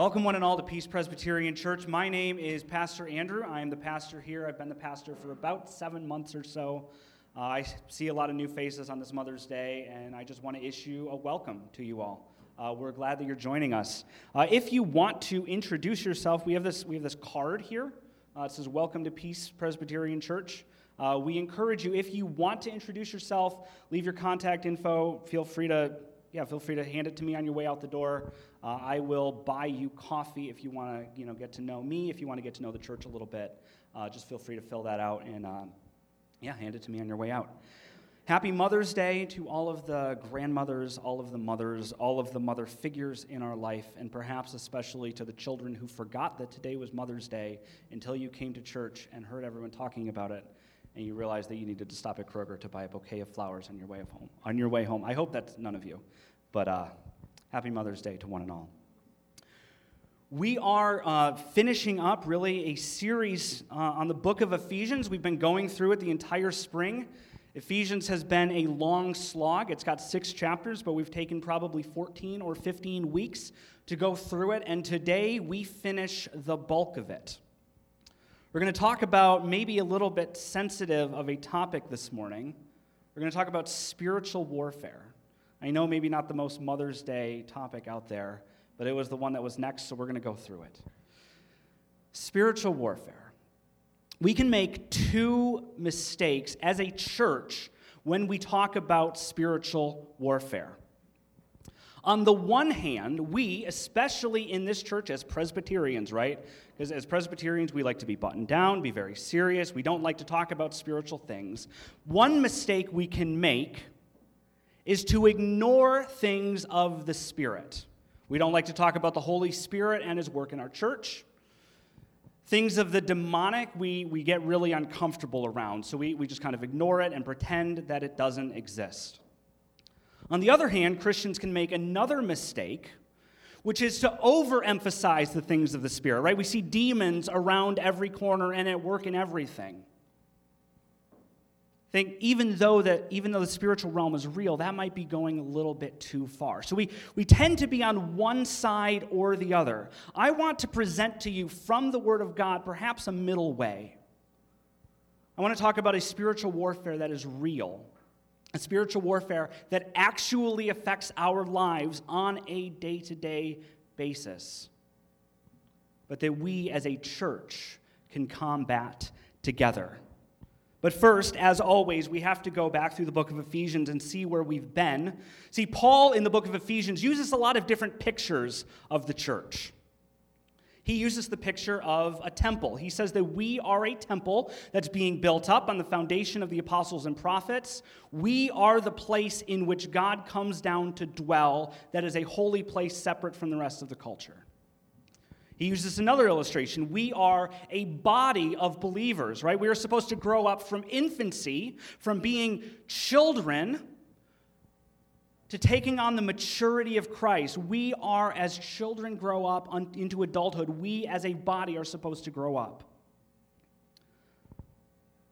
Welcome, one and all, to Peace Presbyterian Church. My name is Pastor Andrew. I am the pastor here. I've been the pastor for about seven months or so. Uh, I see a lot of new faces on this Mother's Day, and I just want to issue a welcome to you all. Uh, we're glad that you're joining us. Uh, if you want to introduce yourself, we have this, we have this card here. Uh, it says, Welcome to Peace Presbyterian Church. Uh, we encourage you, if you want to introduce yourself, leave your contact info. Feel free to yeah, feel free to hand it to me on your way out the door. Uh, I will buy you coffee if you want to, you know, get to know me. If you want to get to know the church a little bit, uh, just feel free to fill that out and, uh, yeah, hand it to me on your way out. Happy Mother's Day to all of the grandmothers, all of the mothers, all of the mother figures in our life, and perhaps especially to the children who forgot that today was Mother's Day until you came to church and heard everyone talking about it and you realize that you needed to stop at Kroger to buy a bouquet of flowers on your way home. On your way home, I hope that's none of you, but uh, happy Mother's Day to one and all. We are uh, finishing up really a series uh, on the book of Ephesians. We've been going through it the entire spring. Ephesians has been a long slog. It's got six chapters, but we've taken probably 14 or 15 weeks to go through it, and today we finish the bulk of it. We're going to talk about maybe a little bit sensitive of a topic this morning. We're going to talk about spiritual warfare. I know maybe not the most Mother's Day topic out there, but it was the one that was next, so we're going to go through it. Spiritual warfare. We can make two mistakes as a church when we talk about spiritual warfare. On the one hand, we, especially in this church as Presbyterians, right? Because as Presbyterians, we like to be buttoned down, be very serious. We don't like to talk about spiritual things. One mistake we can make is to ignore things of the Spirit. We don't like to talk about the Holy Spirit and His work in our church. Things of the demonic, we, we get really uncomfortable around, so we, we just kind of ignore it and pretend that it doesn't exist. On the other hand, Christians can make another mistake, which is to overemphasize the things of the Spirit, right? We see demons around every corner and at work in everything. Think even though that even though the spiritual realm is real, that might be going a little bit too far. So we, we tend to be on one side or the other. I want to present to you from the Word of God perhaps a middle way. I want to talk about a spiritual warfare that is real a spiritual warfare that actually affects our lives on a day to day basis, but that we as a church can combat together. But first, as always, we have to go back through the book of Ephesians and see where we've been. See, Paul in the book of Ephesians uses a lot of different pictures of the church he uses the picture of a temple. He says that we are a temple that's being built up on the foundation of the apostles and prophets. We are the place in which God comes down to dwell, that is a holy place separate from the rest of the culture. He uses another illustration. We are a body of believers, right? We are supposed to grow up from infancy, from being children to taking on the maturity of Christ. We are, as children grow up into adulthood, we as a body are supposed to grow up.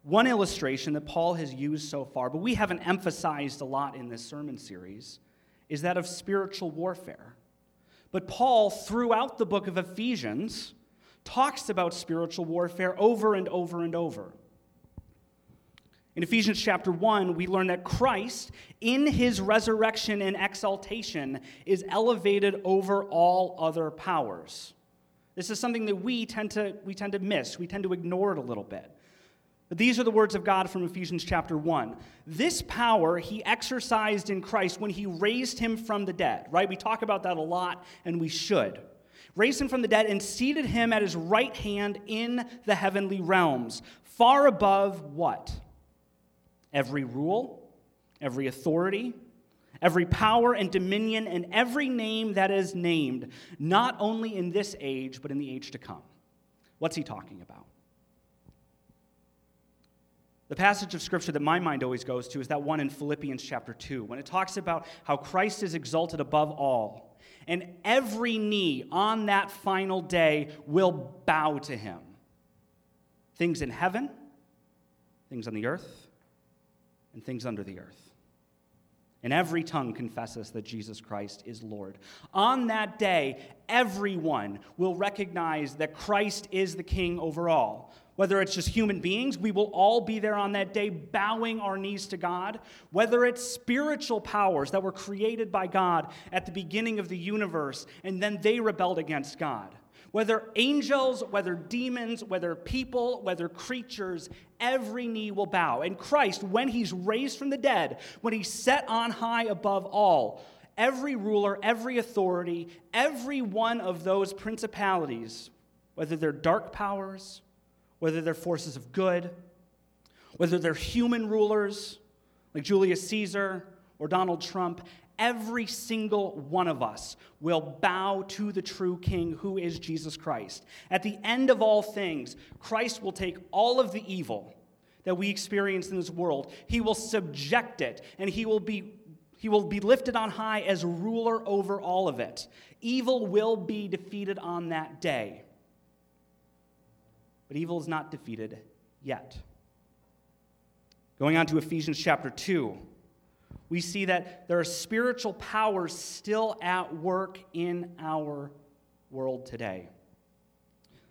One illustration that Paul has used so far, but we haven't emphasized a lot in this sermon series, is that of spiritual warfare. But Paul, throughout the book of Ephesians, talks about spiritual warfare over and over and over. In Ephesians chapter 1, we learn that Christ, in his resurrection and exaltation, is elevated over all other powers. This is something that we tend to, we tend to miss, we tend to ignore it a little bit. But these are the words of God from Ephesians chapter 1. This power he exercised in Christ when he raised him from the dead, right? We talk about that a lot, and we should. Raised him from the dead and seated him at his right hand in the heavenly realms, far above what? Every rule, every authority, every power and dominion, and every name that is named, not only in this age, but in the age to come. What's he talking about? The passage of scripture that my mind always goes to is that one in Philippians chapter 2, when it talks about how Christ is exalted above all, and every knee on that final day will bow to him. Things in heaven, things on the earth, and things under the earth. And every tongue confesses that Jesus Christ is Lord. On that day, everyone will recognize that Christ is the king over all. Whether it's just human beings, we will all be there on that day bowing our knees to God. Whether it's spiritual powers that were created by God at the beginning of the universe and then they rebelled against God. Whether angels, whether demons, whether people, whether creatures, every knee will bow. And Christ, when he's raised from the dead, when he's set on high above all, every ruler, every authority, every one of those principalities, whether they're dark powers, whether they're forces of good, whether they're human rulers like Julius Caesar or Donald Trump, every single one of us will bow to the true King who is Jesus Christ. At the end of all things, Christ will take all of the evil that we experience in this world, he will subject it, and he will be he will be lifted on high as ruler over all of it. Evil will be defeated on that day. But evil is not defeated yet. Going on to Ephesians chapter 2, we see that there are spiritual powers still at work in our world today.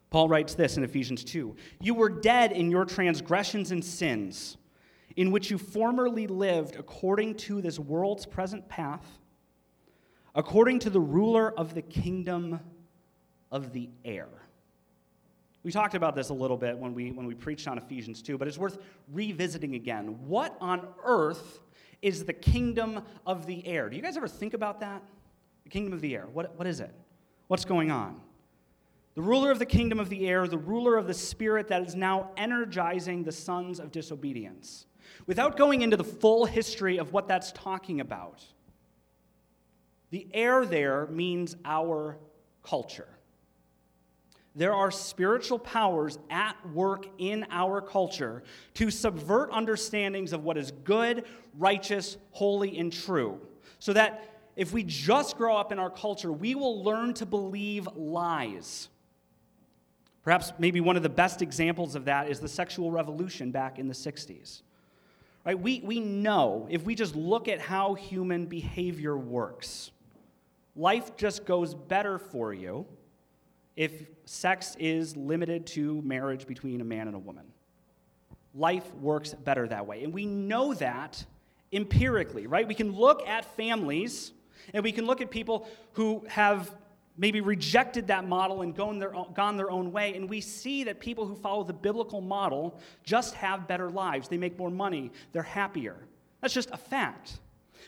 Paul writes this in Ephesians 2 You were dead in your transgressions and sins, in which you formerly lived according to this world's present path, according to the ruler of the kingdom of the air we talked about this a little bit when we, when we preached on Ephesians 2, but it's worth revisiting again. What on earth is the kingdom of the air? Do you guys ever think about that? The kingdom of the air. What, what is it? What's going on? The ruler of the kingdom of the air, the ruler of the spirit that is now energizing the sons of disobedience. Without going into the full history of what that's talking about, the air there means our culture there are spiritual powers at work in our culture to subvert understandings of what is good, righteous, holy, and true. So that if we just grow up in our culture, we will learn to believe lies. Perhaps maybe one of the best examples of that is the sexual revolution back in the 60s. Right? We, we know if we just look at how human behavior works, life just goes better for you if sex is limited to marriage between a man and a woman. Life works better that way. And we know that empirically, right? We can look at families and we can look at people who have maybe rejected that model and gone their, own, gone their own way, and we see that people who follow the biblical model just have better lives. They make more money, they're happier. That's just a fact.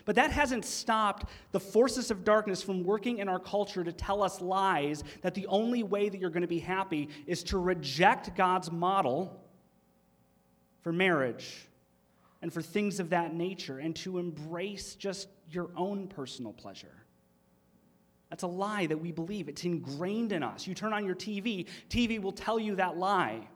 But that hasn't stopped the forces of darkness from working in our culture to tell us lies that the only way that you're going to be happy is to reject God's model for marriage and for things of that nature and to embrace just your own personal pleasure. That's a lie that we believe. It's ingrained in us. You turn on your TV, TV will tell you that lie.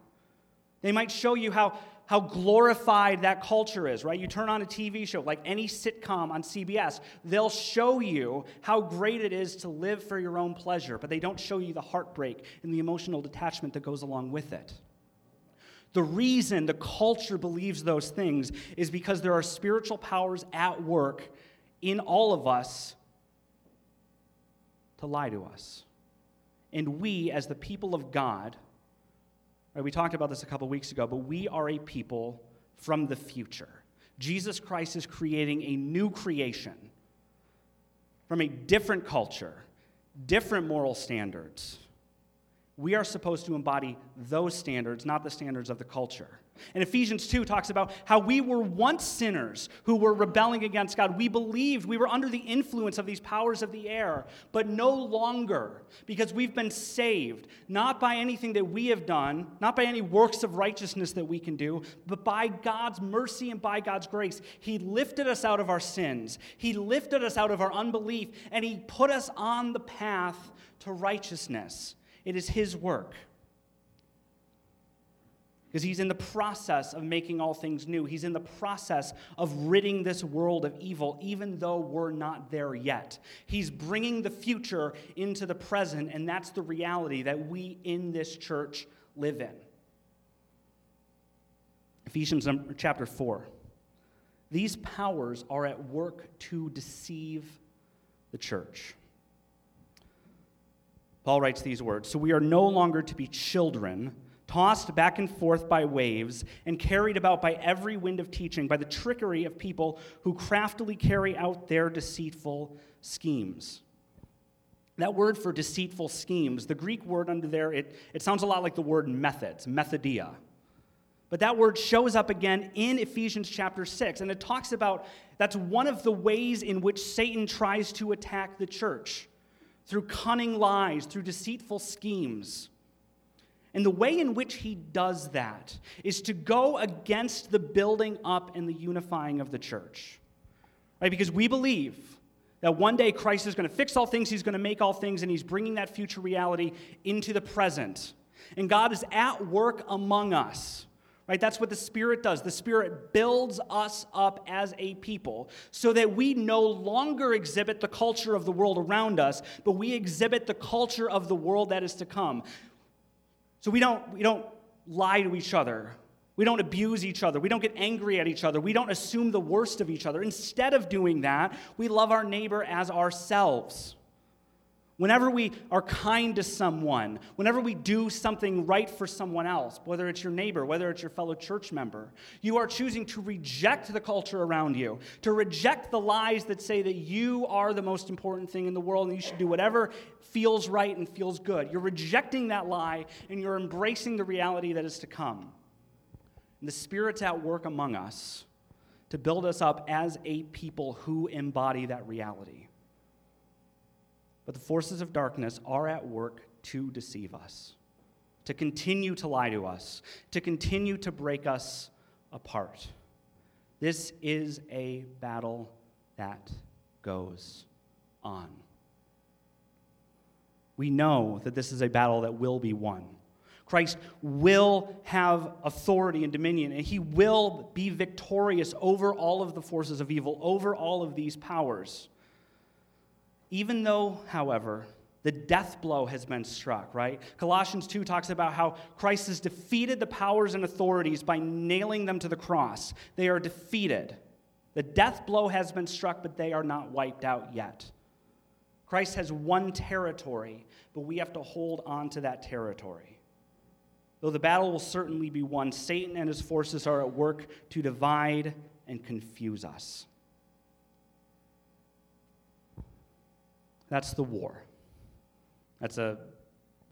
They might show you how how glorified that culture is, right? You turn on a TV show, like any sitcom on CBS, they'll show you how great it is to live for your own pleasure, but they don't show you the heartbreak and the emotional detachment that goes along with it. The reason the culture believes those things is because there are spiritual powers at work in all of us to lie to us. And we, as the people of God, Right, we talked about this a couple weeks ago, but we are a people from the future. Jesus Christ is creating a new creation from a different culture, different moral standards. We are supposed to embody those standards, not the standards of the culture. And Ephesians 2 talks about how we were once sinners who were rebelling against God. We believed we were under the influence of these powers of the air, but no longer because we've been saved, not by anything that we have done, not by any works of righteousness that we can do, but by God's mercy and by God's grace. He lifted us out of our sins, He lifted us out of our unbelief, and He put us on the path to righteousness. It is His work because he's in the process of making all things new. He's in the process of ridding this world of evil, even though we're not there yet. He's bringing the future into the present, and that's the reality that we in this church live in. Ephesians chapter 4. These powers are at work to deceive the church. Paul writes these words So we are no longer to be children, tossed back and forth by waves, and carried about by every wind of teaching, by the trickery of people who craftily carry out their deceitful schemes. That word for deceitful schemes, the Greek word under there, it, it sounds a lot like the word methods, methodia. But that word shows up again in Ephesians chapter 6, and it talks about that's one of the ways in which Satan tries to attack the church through cunning lies, through deceitful schemes. And the way in which he does that is to go against the building up and the unifying of the church. Right? Because we believe that one day Christ is going to fix all things, he's going to make all things, and he's bringing that future reality into the present. And God is at work among us. Right? That's what the Spirit does. The Spirit builds us up as a people so that we no longer exhibit the culture of the world around us, but we exhibit the culture of the world that is to come. So we don't, we don't lie to each other. We don't abuse each other. We don't get angry at each other. We don't assume the worst of each other. Instead of doing that, we love our neighbor as ourselves. Whenever we are kind to someone, whenever we do something right for someone else, whether it's your neighbor, whether it's your fellow church member, you are choosing to reject the culture around you, to reject the lies that say that you are the most important thing in the world and you should do whatever feels right and feels good. You're rejecting that lie and you're embracing the reality that is to come. And the Spirit's at work among us to build us up as a people who embody that reality. But the forces of darkness are at work to deceive us, to continue to lie to us, to continue to break us apart. This is a battle that goes on. We know that this is a battle that will be won. Christ will have authority and dominion, and he will be victorious over all of the forces of evil, over all of these powers. Even though, however, the death blow has been struck, right? Colossians 2 talks about how Christ has defeated the powers and authorities by nailing them to the cross. They are defeated. The death blow has been struck, but they are not wiped out yet. Christ has won territory, but we have to hold on to that territory. Though the battle will certainly be won, Satan and his forces are at work to divide and confuse us. That's the war. That's a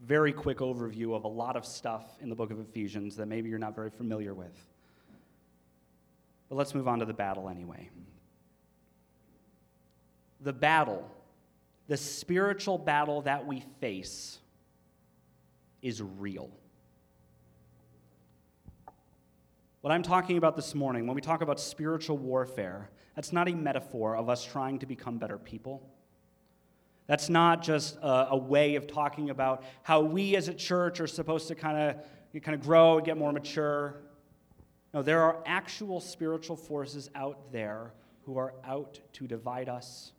very quick overview of a lot of stuff in the book of Ephesians that maybe you're not very familiar with. But let's move on to the battle anyway. The battle, the spiritual battle that we face, is real. What I'm talking about this morning, when we talk about spiritual warfare, that's not a metaphor of us trying to become better people. That's not just a, a, way of talking about how we as a church are supposed to kind of kind of grow and get more mature. No, there are actual spiritual forces out there who are out to divide us,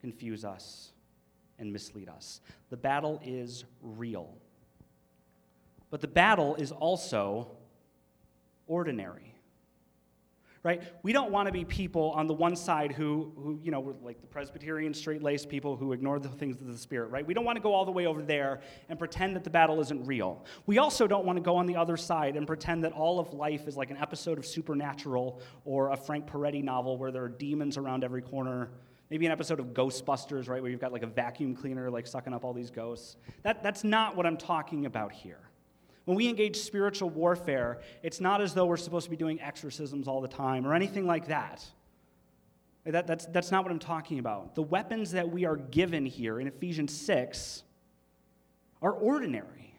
confuse us, and mislead us. The battle is real. But the battle is also ordinary right? We don't want to be people on the one side who, who you know, like the Presbyterian straight laced people who ignore the things of the Spirit, right? We don't want to go all the way over there and pretend that the battle isn't real. We also don't want to go on the other side and pretend that all of life is like an episode of Supernatural or a Frank Peretti novel where there are demons around every corner. Maybe an episode of Ghostbusters, right, where you've got like a vacuum cleaner like sucking up all these ghosts. That, that's not what I'm talking about here. When we engage spiritual warfare, it's not as though we're supposed to be doing exorcisms all the time or anything like that. that that's, that's not what I'm talking about. The weapons that we are given here in Ephesians 6 are ordinary.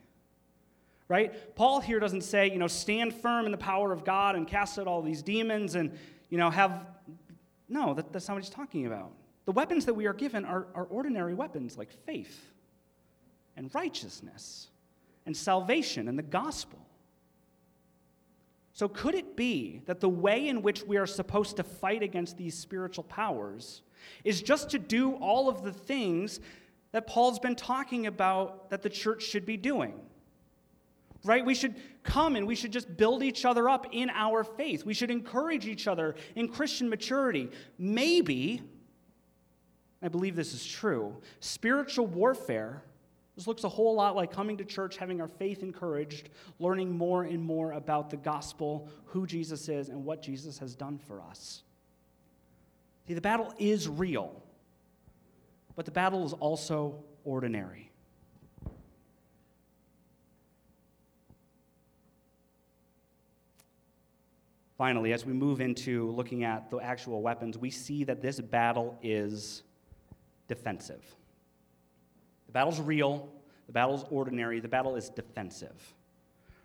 Right? Paul here doesn't say, you know, stand firm in the power of God and cast out all these demons and, you know, have. No, that, that's not what he's talking about. The weapons that we are given are, are ordinary weapons like faith and righteousness and salvation and the gospel. So, could it be that the way in which we are supposed to fight against these spiritual powers is just to do all of the things that Paul's been talking about that the church should be doing? Right? We should come and we should just build each other up in our faith. We should encourage each other in Christian maturity. Maybe, I believe this is true. Spiritual warfare this looks a whole lot like coming to church, having our faith encouraged, learning more and more about the gospel, who Jesus is, and what Jesus has done for us. See, the battle is real, but the battle is also ordinary. Finally, as we move into looking at the actual weapons, we see that this battle is defensive. The battle's real, the battle's ordinary, the battle is defensive.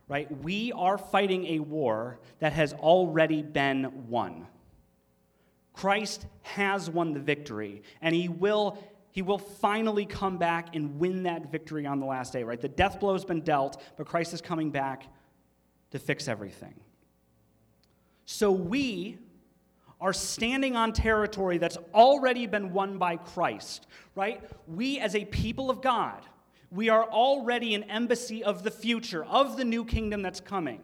Right? We are fighting a war that has already been won. Christ has won the victory, and he will he will finally come back and win that victory on the last day, right? The death blow has been dealt, but Christ is coming back to fix everything. So we are standing on territory that's already been won by Christ, right? We, as a people of God, we are already an embassy of the future, of the new kingdom that's coming.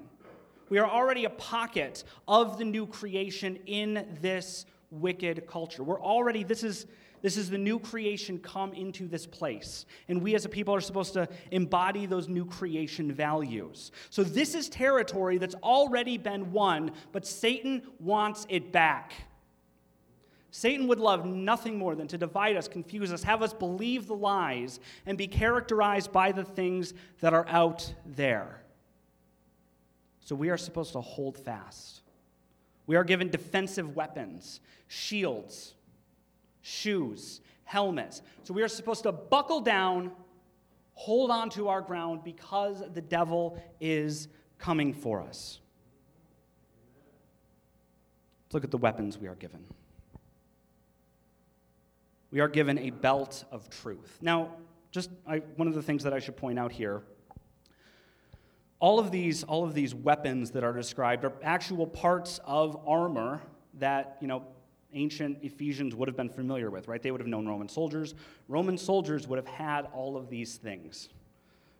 We are already a pocket of the new creation in this wicked culture. We're already, this is this is the new creation come into this place. And we as a people are supposed to embody those new creation values. So this is territory that's already been won, but Satan wants it back. Satan would love nothing more than to divide us, confuse us, have us believe the lies, and be characterized by the things that are out there. So we are supposed to hold fast. We are given defensive weapons, shields, shoes, helmets. So we are supposed to buckle down, hold on to our ground because the devil is coming for us. Let's look at the weapons we are given. We are given a belt of truth. Now, just I, one of the things that I should point out here all of these all of these weapons that are described are actual parts of armor that you know ancient Ephesians would have been familiar with, right? They would have known Roman soldiers. Roman soldiers would have had all of these things.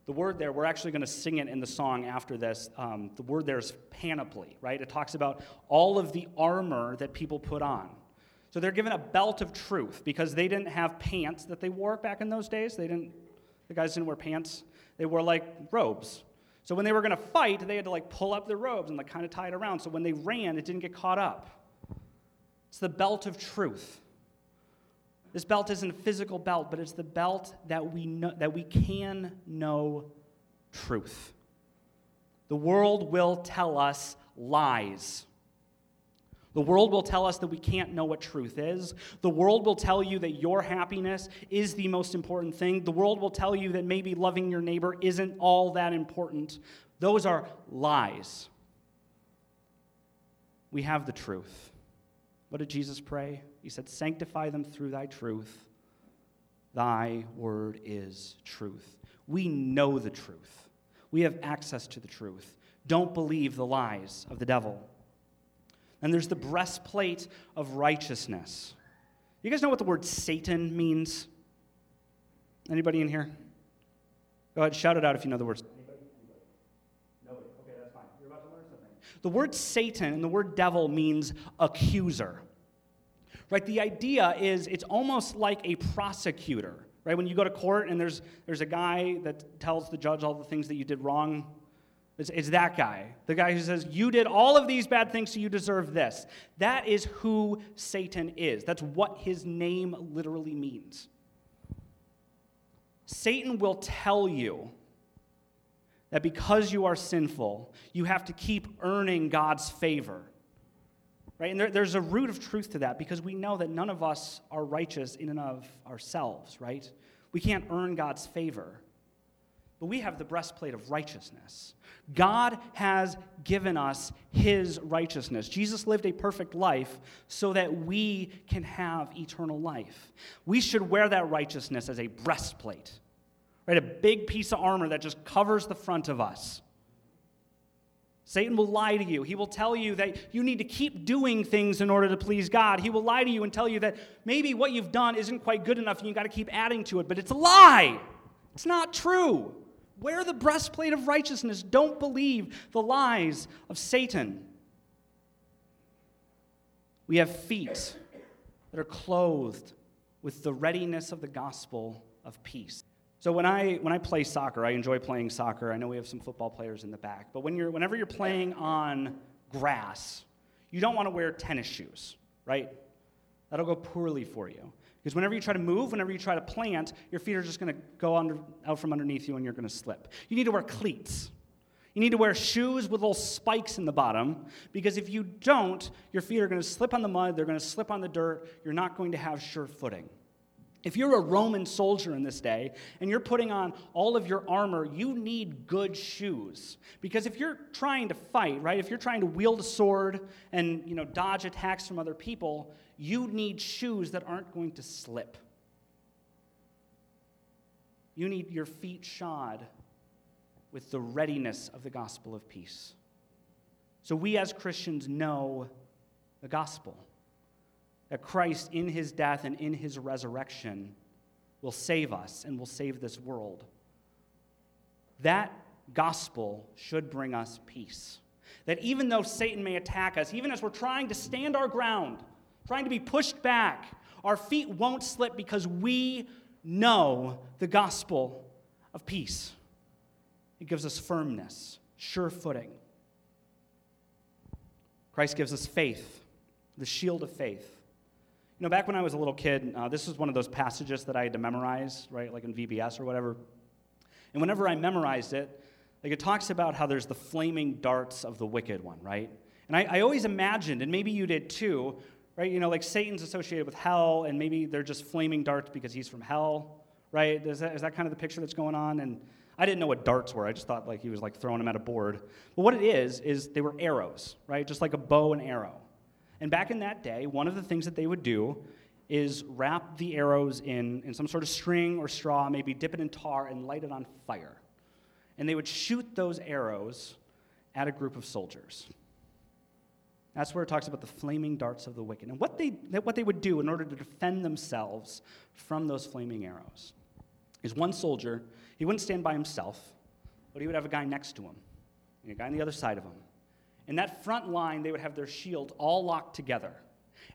The word there, we're actually going to sing it in the song after this. Um, the word there is panoply, right? It talks about all of the armor that people put on. So they're given a belt of truth because they didn't have pants that they wore back in those days. They didn't, the guys didn't wear pants. They wore like robes. So when they were going to fight, they had to like pull up their robes and like kind of tie it around. So when they ran, it didn't get caught up. It's the belt of truth. This belt isn't a physical belt, but it's the belt that we, know, that we can know truth. The world will tell us lies. The world will tell us that we can't know what truth is. The world will tell you that your happiness is the most important thing. The world will tell you that maybe loving your neighbor isn't all that important. Those are lies. We have the truth. What did Jesus pray? He said, Sanctify them through thy truth. Thy word is truth. We know the truth, we have access to the truth. Don't believe the lies of the devil. And there's the breastplate of righteousness. You guys know what the word Satan means? Anybody in here? Go ahead, shout it out if you know the words. The word Satan and the word devil means accuser. Right? The idea is it's almost like a prosecutor. Right? When you go to court and there's, there's a guy that tells the judge all the things that you did wrong, it's, it's that guy. The guy who says, You did all of these bad things, so you deserve this. That is who Satan is. That's what his name literally means. Satan will tell you that because you are sinful, you have to keep earning God's favor. Right? And there, there's a root of truth to that because we know that none of us are righteous in and of ourselves, right? We can't earn God's favor. But we have the breastplate of righteousness. God has given us his righteousness. Jesus lived a perfect life so that we can have eternal life. We should wear that righteousness as a breastplate right? A big piece of armor that just covers the front of us. Satan will lie to you. He will tell you that you need to keep doing things in order to please God. He will lie to you and tell you that maybe what you've done isn't quite good enough and you got to keep adding to it, but it's a lie. It's not true. Wear the breastplate of righteousness. Don't believe the lies of Satan. We have feet that are clothed with the readiness of the gospel of peace. So when I when I play soccer, I enjoy playing soccer. I know we have some football players in the back, but when you're whenever you're playing on grass, you don't want to wear tennis shoes, right? That'll go poorly for you. Because whenever you try to move, whenever you try to plant, your feet are just going to go under, out from underneath you and you're going to slip. You need to wear cleats. You need to wear shoes with little spikes in the bottom because if you don't, your feet are going to slip on the mud, they're going to slip on the dirt, you're not going to have sure footing. If you're a Roman soldier in this day and you're putting on all of your armor, you need good shoes. Because if you're trying to fight, right, if you're trying to wield a sword and, you know, dodge attacks from other people, you need shoes that aren't going to slip. You need your feet shod with the readiness of the gospel of peace. So we as Christians know the gospel that Christ, in his death and in his resurrection, will save us and will save this world. That gospel should bring us peace. That even though Satan may attack us, even as we're trying to stand our ground, trying to be pushed back, our feet won't slip because we know the gospel of peace. It gives us firmness, sure footing. Christ gives us faith, the shield of faith. Know, back when I was a little kid, uh, this was one of those passages that I had to memorize, right, like in VBS or whatever. And whenever I memorized it, like it talks about how there's the flaming darts of the wicked one, right? And I, I always imagined, and maybe you did too, right? You know, like Satan's associated with hell, and maybe they're just flaming darts because he's from hell, right? Is that, is that kind of the picture that's going on? And I didn't know what darts were. I just thought like he was like throwing them at a board. But what it is, is they were arrows, right? Just like a bow and arrow. And back in that day, one of the things that they would do is wrap the arrows in, in some sort of string or straw, maybe dip it in tar, and light it on fire. And they would shoot those arrows at a group of soldiers. That's where it talks about the flaming darts of the wicked and what they, what they would do in order to defend themselves from those flaming arrows. Is one soldier, he wouldn't stand by himself, but he would have a guy next to him, and a guy on the other side of him. In that front line, they would have their shield all locked together.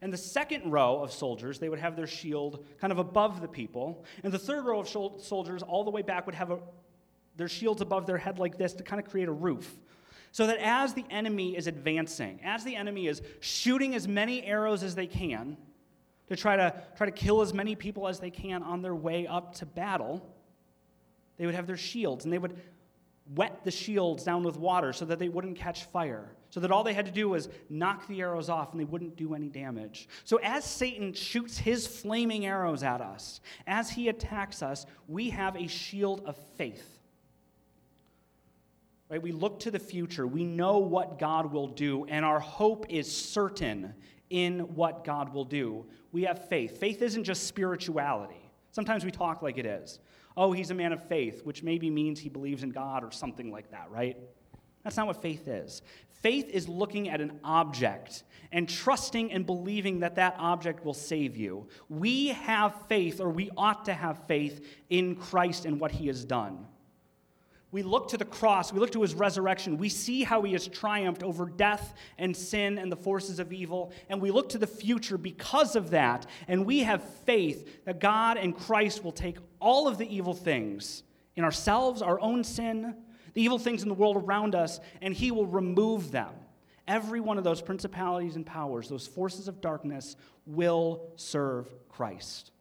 And the second row of soldiers, they would have their shield kind of above the people. And the third row of soldiers, all the way back, would have a, their shields above their head like this to kind of create a roof. So that as the enemy is advancing, as the enemy is shooting as many arrows as they can to try to, try to kill as many people as they can on their way up to battle, they would have their shields and they would wet the shields down with water so that they wouldn't catch fire, so that all they had to do was knock the arrows off and they wouldn't do any damage. So, as Satan shoots his flaming arrows at us, as he attacks us, we have a shield of faith. Right? We look to the future. We know what God will do, and our hope is certain in what God will do. We have faith. Faith isn't just spirituality. Sometimes we talk like it is oh, he's a man of faith, which maybe means he believes in God or something like that, right? That's not what faith is. Faith is looking at an object and trusting and believing that that object will save you. We have faith, or we ought to have faith, in Christ and what he has done. We look to the cross, we look to his resurrection, we see how he has triumphed over death and sin and the forces of evil, and we look to the future because of that, and we have faith that God and Christ will take all of the evil things in ourselves, our own sin, the evil things in the world around us, and he will remove them. Every one of those principalities and powers, those forces of darkness, will serve Christ.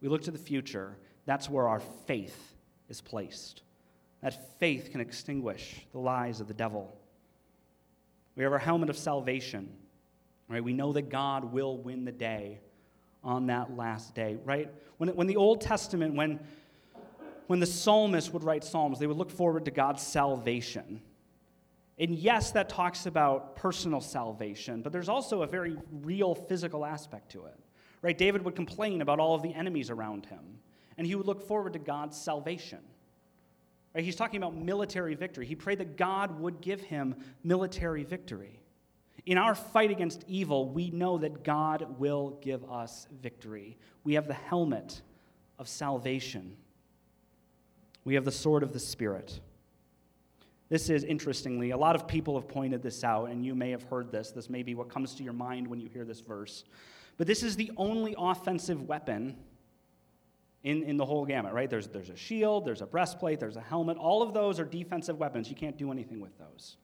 We look to the future, that's where our faith is placed. That faith can extinguish the lies of the devil. We have our helmet of salvation. Right? We know that God will win the day on that last day, right? When, when the Old Testament, when, when the psalmist would write psalms, they would look forward to God's salvation. And yes, that talks about personal salvation, but there's also a very real physical aspect to it. Right? David would complain about all of the enemies around him, and he would look forward to God's salvation. Right? He's talking about military victory. He prayed that God would give him military victory. In our fight against evil, we know that God will give us victory. We have the helmet of salvation, we have the sword of the Spirit. This is interestingly, a lot of people have pointed this out, and you may have heard this. This may be what comes to your mind when you hear this verse. But this is the only offensive weapon in, in the whole gamut, right? There's, there's a shield, there's a breastplate, there's a helmet. All of those are defensive weapons. You can't do anything with those.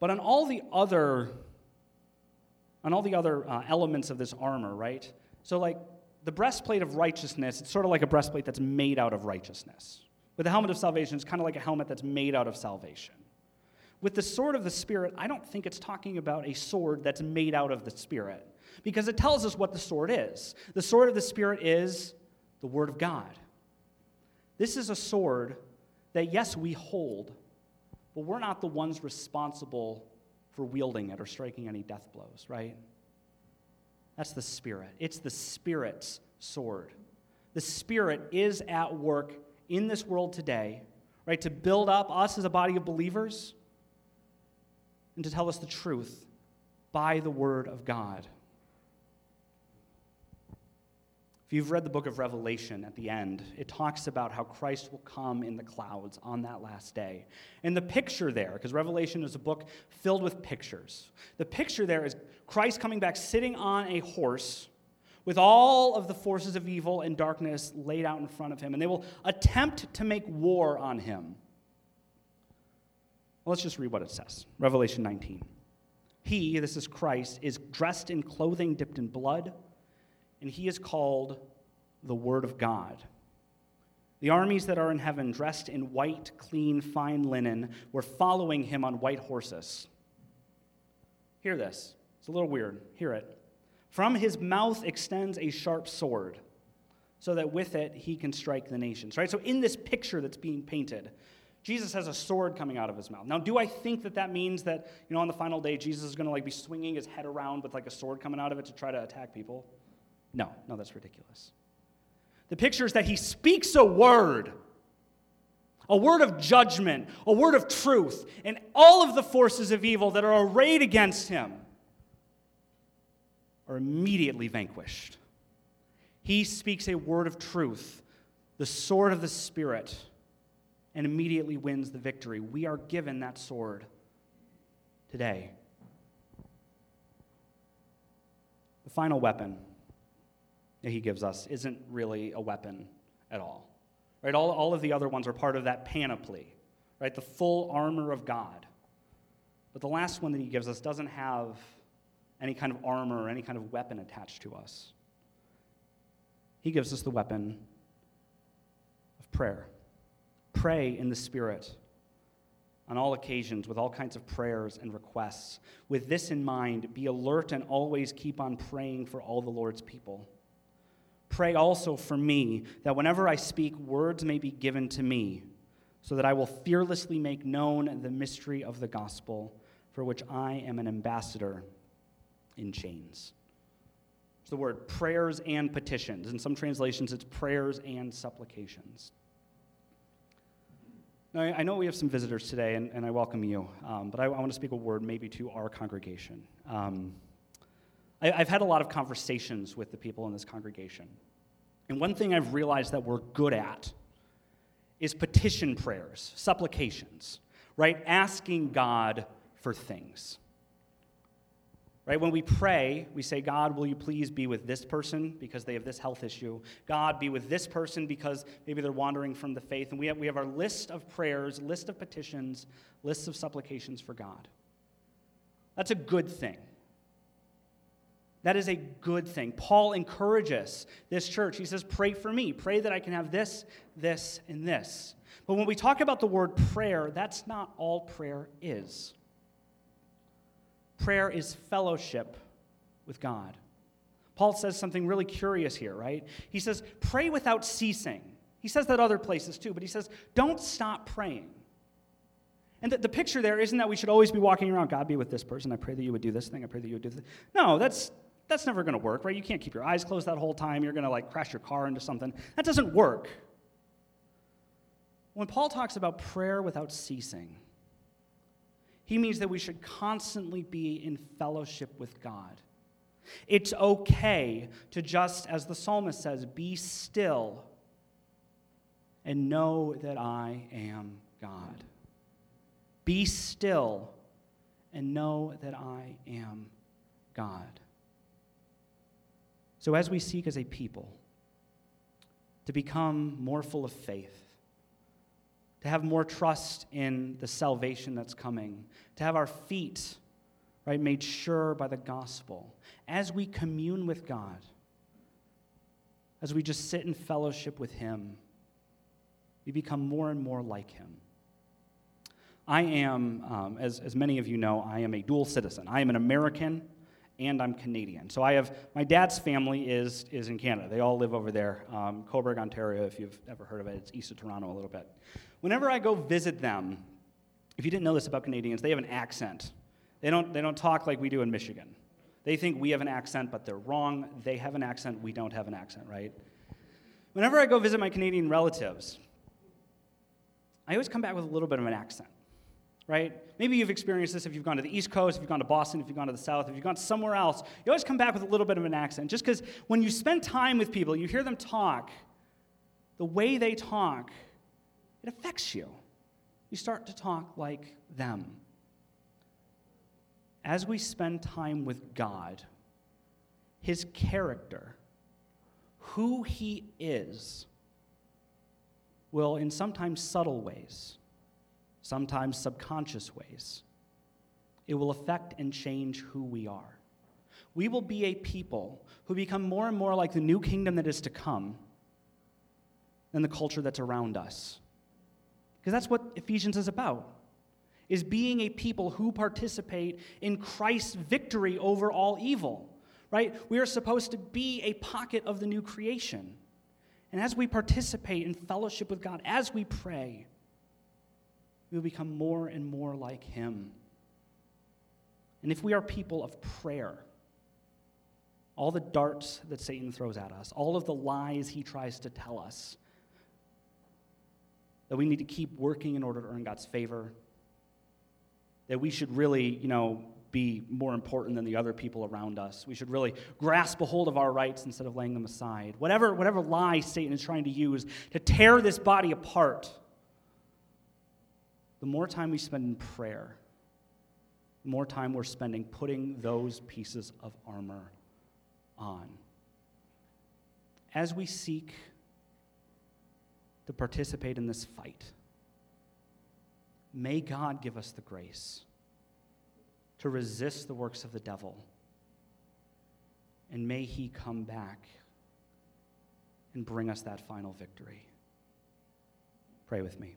But on all the other, on all the other uh, elements of this armor, right? So like the breastplate of righteousness, it's sort of like a breastplate that's made out of righteousness. With the helmet of salvation, it's kind of like a helmet that's made out of salvation. With the sword of the Spirit, I don't think it's talking about a sword that's made out of the Spirit, because it tells us what the sword is. The sword of the Spirit is the Word of God. This is a sword that, yes, we hold, but we're not the ones responsible for wielding it or striking any death blows, right? That's the Spirit. It's the Spirit's sword. The Spirit is at work in this world today, right, to build up us as a body of believers and to tell us the truth by the Word of God. If you've read the book of Revelation at the end, it talks about how Christ will come in the clouds on that last day. And the picture there, because Revelation is a book filled with pictures, the picture there is Christ coming back sitting on a horse with all of the forces of evil and darkness laid out in front of him, and they will attempt to make war on him. Well, let's just read what it says Revelation 19. He, this is Christ, is dressed in clothing dipped in blood and he is called the Word of God. The armies that are in heaven, dressed in white, clean, fine linen, were following him on white horses. Hear this. It's a little weird. Hear it. From his mouth extends a sharp sword, so that with it he can strike the nations. Right? So, in this picture that's being painted, Jesus has a sword coming out of his mouth. Now, do I think that that means that, you know, on the final day, Jesus is going to like be swinging his head around with like a sword coming out of it to try to attack people? No, no, that's ridiculous. The picture is that he speaks a word, a word of judgment, a word of truth, and all of the forces of evil that are arrayed against him are immediately vanquished. He speaks a word of truth, the sword of the Spirit, and immediately wins the victory. We are given that sword today. The final weapon that he gives us isn't really a weapon at all. Right? All, all of the other ones are part of that panoply, right? The full armor of God. But the last one that he gives us doesn't have any kind of armor or any kind of weapon attached to us. He gives us the weapon of prayer. Pray in the Spirit on all occasions with all kinds of prayers and requests. With this in mind, be alert and always keep on praying for all the Lord's people. Pray also for me that whenever I speak, words may be given to me, so that I will fearlessly make known the mystery of the gospel, for which I am an ambassador in chains. It's the word prayers and petitions. In some translations, it's prayers and supplications. Now, I know we have some visitors today, and, and I welcome you, um, but I, I, want to speak a word maybe to our congregation. Um, I, I've had a lot of conversations with the people in this congregation. And one thing I've realized that we're good at is petition prayers, supplications, right? Asking God for things. Right? When we pray, we say, God, will you please be with this person because they have this health issue? God, be with this person because maybe they're wandering from the faith. And we have, we have our list of prayers, list of petitions, lists of supplications for God. That's a good thing. That is a good thing. Paul encourages this church. He says, Pray for me. Pray that I can have this, this, and this. But when we talk about the word prayer, that's not all prayer is. Prayer is fellowship with God. Paul says something really curious here, right? He says, Pray without ceasing. He says that other places too, but he says, Don't stop praying. And the, the, picture there isn't that we should always be walking around, God be with this person. I pray that you would do this thing. I pray that you would do this. No, that's, that's never going to work, right? You can't keep your eyes closed that whole time. You're going to like crash your car into something. That doesn't work. When Paul talks about prayer without ceasing, he means that we should constantly be in fellowship with God. It's okay to just, as the psalmist says, be still and know that I am God. Be still and know that I am God. So, as we seek as a people to become more full of faith, to have more trust in the salvation that's coming, to have our feet right made sure by the gospel, as we commune with God, as we just sit in fellowship with Him, we become more and more like Him. I am, um, as, as many of you know, I am a dual citizen. I am an American and I'm Canadian. So I have, my dad's family is, is in Canada. They all live over there, um, Cobourg, Ontario, if you've ever heard of it. It's east of Toronto a little bit. Whenever I go visit them, if you didn't know this about Canadians, they have an accent. They don't, they don't talk like we do in Michigan. They think we have an accent, but they're wrong. They have an accent, we don't have an accent, right? Whenever I go visit my Canadian relatives, I always come back with a little bit of an accent, right? Maybe you've experienced this if you've gone to the East Coast, if you've gone to Boston, if you've gone to the South, if you've gone somewhere else. You always come back with a little bit of an accent, just because when you spend time with people, you hear them talk, the way they talk, it affects you. You start to talk like them as we spend time with God, his character, who he is, will, in sometimes subtle ways, sometimes subconscious ways, it will affect and change who we are. We will be a people who become more and more like the new kingdom that is to come than the culture that's around us. Because that's what Ephesians is about is being a people who participate in Christ's victory over all evil, right? We are supposed to be a pocket of the new creation. And as we participate in fellowship with God, as we pray, we will become more and more like Him. And if we are people of prayer, all the darts that Satan throws at us, all of the lies he tries to tell us, that we need to keep working in order to earn God's favor, that we should really, you know, be more important than the other people around us. We should really grasp a hold of our rights instead of laying them aside. Whatever, whatever lie Satan is trying to use to tear this body apart, the more time we spend in prayer, the more time we're spending putting those pieces of armor on. As we seek to participate in this fight, May God give us the grace to resist the works of the devil. And may he come back and bring us that final victory. Pray with me.